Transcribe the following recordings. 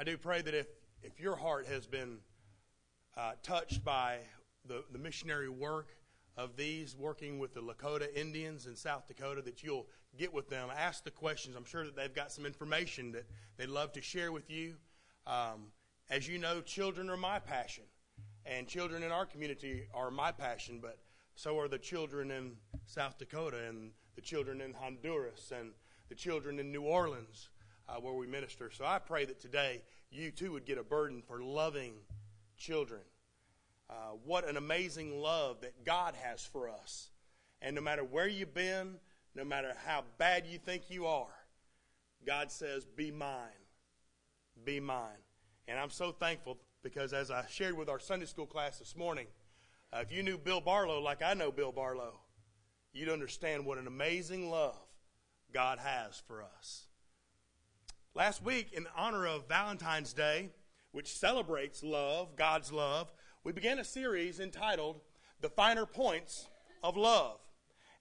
I do pray that if, if your heart has been uh, touched by the, the missionary work of these working with the Lakota Indians in South Dakota, that you'll get with them, ask the questions. I'm sure that they've got some information that they'd love to share with you. Um, as you know, children are my passion, and children in our community are my passion, but so are the children in South Dakota and the children in Honduras and the children in New Orleans uh, where we minister. So I pray that today you too would get a burden for loving children. Uh, what an amazing love that God has for us. And no matter where you've been, no matter how bad you think you are, God says, Be mine. Be mine. And I'm so thankful because as I shared with our Sunday school class this morning, uh, if you knew Bill Barlow like I know Bill Barlow, you'd understand what an amazing love God has for us. Last week, in honor of Valentine's Day, which celebrates love, God's love, we began a series entitled The Finer Points of Love.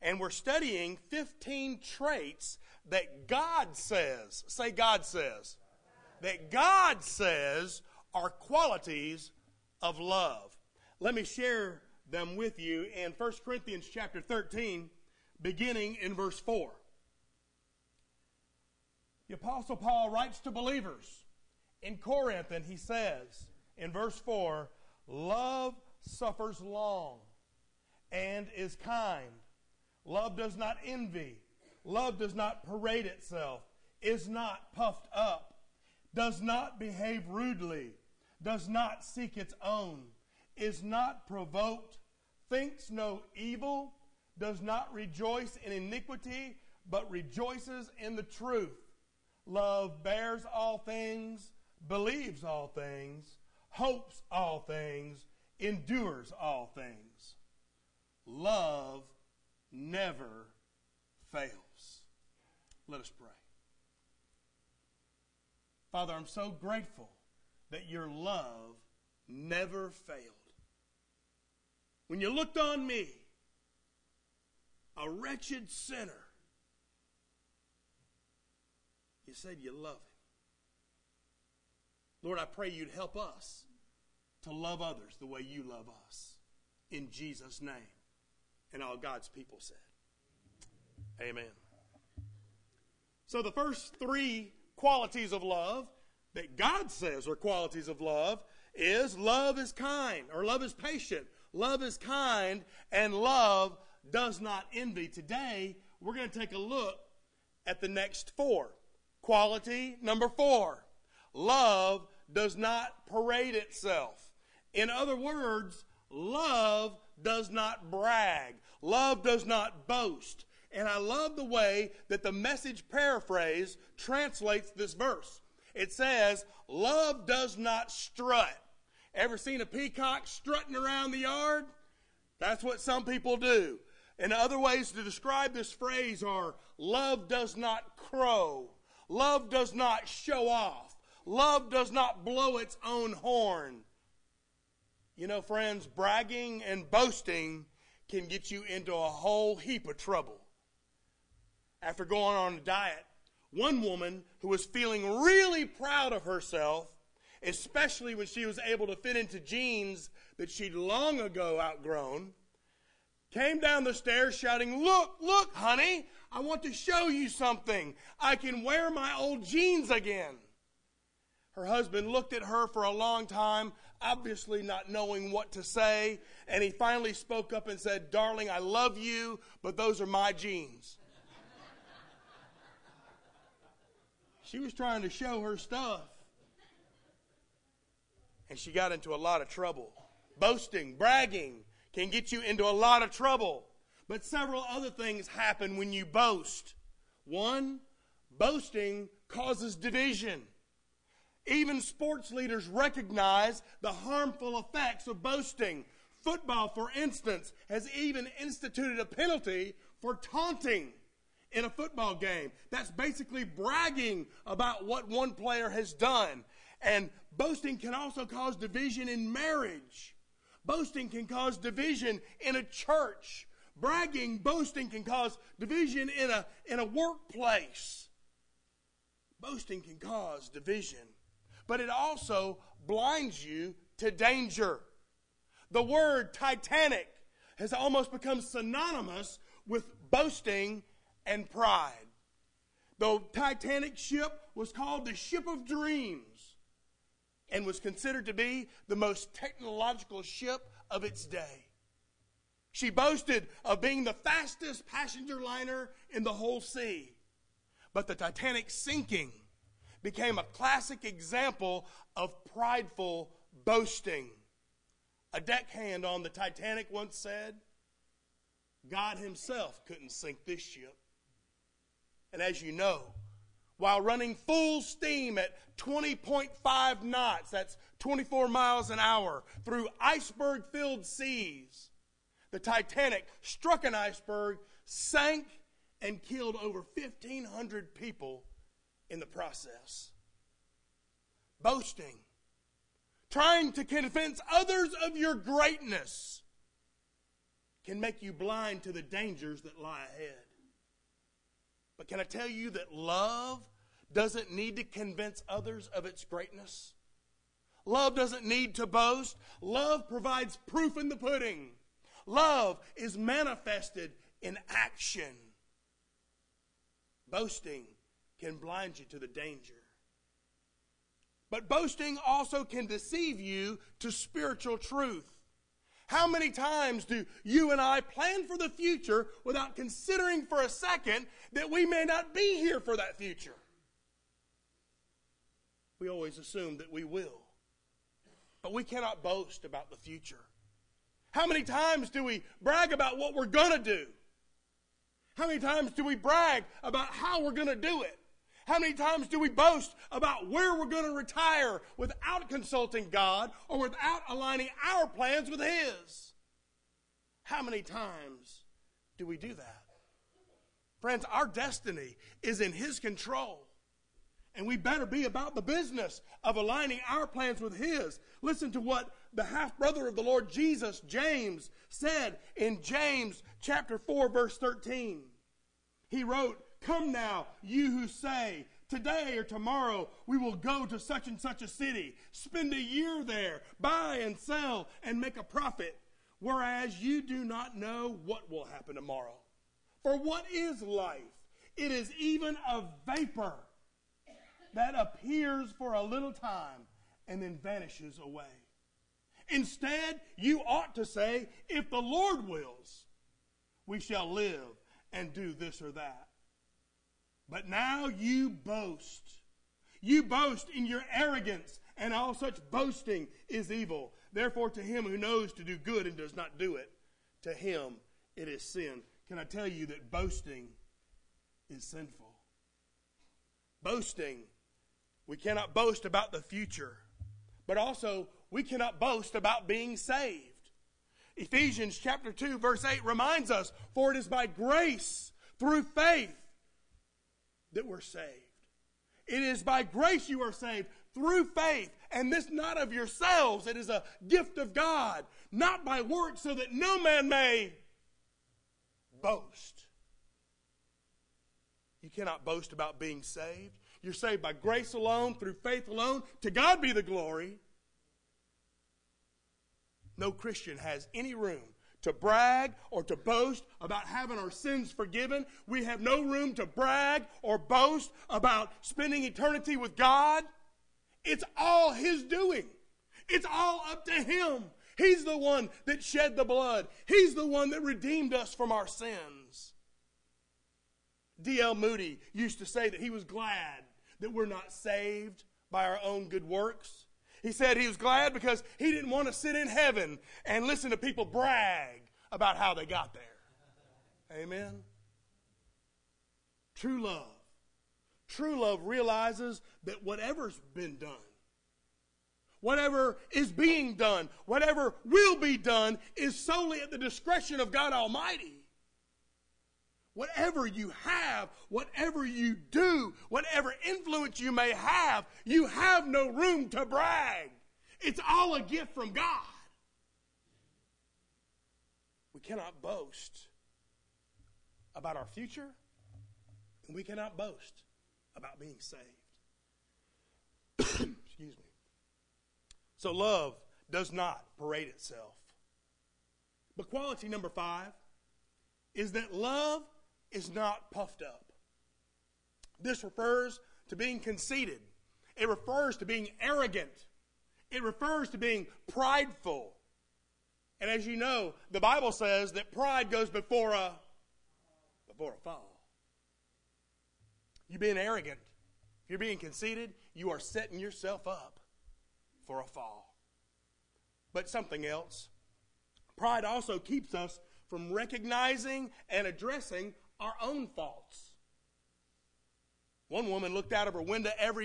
And we're studying 15 traits that God says, say God says, that God says are qualities of love. Let me share them with you in 1 Corinthians chapter 13, beginning in verse 4. The Apostle Paul writes to believers in Corinth, and he says in verse 4 Love suffers long and is kind. Love does not envy. Love does not parade itself, is not puffed up, does not behave rudely, does not seek its own, is not provoked, thinks no evil, does not rejoice in iniquity, but rejoices in the truth Love bears all things, believes all things, hopes all things, endures all things. Love never fails. Let us pray. Father, I'm so grateful that your love never failed. When you looked on me, a wretched sinner, you said you love him. Lord, I pray you'd help us to love others the way you love us. In Jesus' name. And all God's people said, Amen. So, the first three qualities of love that God says are qualities of love is love is kind, or love is patient, love is kind, and love does not envy. Today, we're going to take a look at the next four. Quality number four love does not parade itself. In other words, love does not brag, love does not boast. And I love the way that the message paraphrase translates this verse. It says, Love does not strut. Ever seen a peacock strutting around the yard? That's what some people do. And other ways to describe this phrase are love does not crow. Love does not show off. Love does not blow its own horn. You know, friends, bragging and boasting can get you into a whole heap of trouble. After going on a diet, one woman who was feeling really proud of herself, especially when she was able to fit into jeans that she'd long ago outgrown, came down the stairs shouting, Look, look, honey, I want to show you something. I can wear my old jeans again. Her husband looked at her for a long time, obviously not knowing what to say, and he finally spoke up and said, Darling, I love you, but those are my jeans. she was trying to show her stuff. And she got into a lot of trouble. Boasting, bragging can get you into a lot of trouble. But several other things happen when you boast. One, boasting causes division. Even sports leaders recognize the harmful effects of boasting. Football, for instance, has even instituted a penalty for taunting in a football game. That's basically bragging about what one player has done. And boasting can also cause division in marriage. Boasting can cause division in a church. Bragging, boasting can cause division in a, in a workplace. Boasting can cause division. but it also blinds you to danger. The word Titanic has almost become synonymous with boasting and pride. The Titanic ship was called the Ship of Dreams and was considered to be the most technological ship of its day. She boasted of being the fastest passenger liner in the whole sea. But the Titanic sinking became a classic example of prideful boasting. A deckhand on the Titanic once said, God Himself couldn't sink this ship. And as you know, while running full steam at 20.5 knots, that's 24 miles an hour, through iceberg filled seas, the Titanic struck an iceberg, sank, and killed over 1,500 people in the process. Boasting, trying to convince others of your greatness, can make you blind to the dangers that lie ahead. But can I tell you that love doesn't need to convince others of its greatness? Love doesn't need to boast. Love provides proof in the pudding. Love is manifested in action. Boasting can blind you to the danger. But boasting also can deceive you to spiritual truth. How many times do you and I plan for the future without considering for a second that we may not be here for that future? We always assume that we will. But we cannot boast about the future. How many times do we brag about what we're going to do? How many times do we brag about how we're going to do it? How many times do we boast about where we're going to retire without consulting God or without aligning our plans with His? How many times do we do that? Friends, our destiny is in His control. And we better be about the business of aligning our plans with His. Listen to what the half brother of the Lord Jesus, James, said in James chapter 4, verse 13. He wrote, Come now, you who say, Today or tomorrow we will go to such and such a city, spend a year there, buy and sell, and make a profit, whereas you do not know what will happen tomorrow. For what is life? It is even a vapor that appears for a little time and then vanishes away. Instead, you ought to say, If the Lord wills, we shall live and do this or that. But now you boast. You boast in your arrogance, and all such boasting is evil. Therefore, to him who knows to do good and does not do it, to him it is sin. Can I tell you that boasting is sinful? Boasting, we cannot boast about the future, but also we cannot boast about being saved. Ephesians chapter 2, verse 8 reminds us, For it is by grace, through faith, that we're saved. It is by grace you are saved through faith, and this not of yourselves. It is a gift of God, not by works, so that no man may boast. You cannot boast about being saved. You're saved by grace alone, through faith alone. To God be the glory. No Christian has any room to brag or to boast about having our sins forgiven. We have no room to brag or boast about spending eternity with God. It's all His doing, it's all up to Him. He's the one that shed the blood, He's the one that redeemed us from our sins. D.L. Moody used to say that he was glad that we're not saved by our own good works. He said he was glad because he didn't want to sit in heaven and listen to people brag about how they got there. Amen. True love. True love realizes that whatever's been done, whatever is being done, whatever will be done, is solely at the discretion of God Almighty. Whatever you have, whatever you do, whatever influence you may have, you have no room to brag. It's all a gift from God. We cannot boast about our future, and we cannot boast about being saved. Excuse me. So love does not parade itself. But quality number five is that love is not puffed up. This refers to being conceited. It refers to being arrogant. It refers to being prideful. And as you know, the Bible says that pride goes before a before a fall. You being arrogant, if you're being conceited, you are setting yourself up for a fall. But something else. Pride also keeps us from recognizing and addressing our own faults. One woman looked out of her window every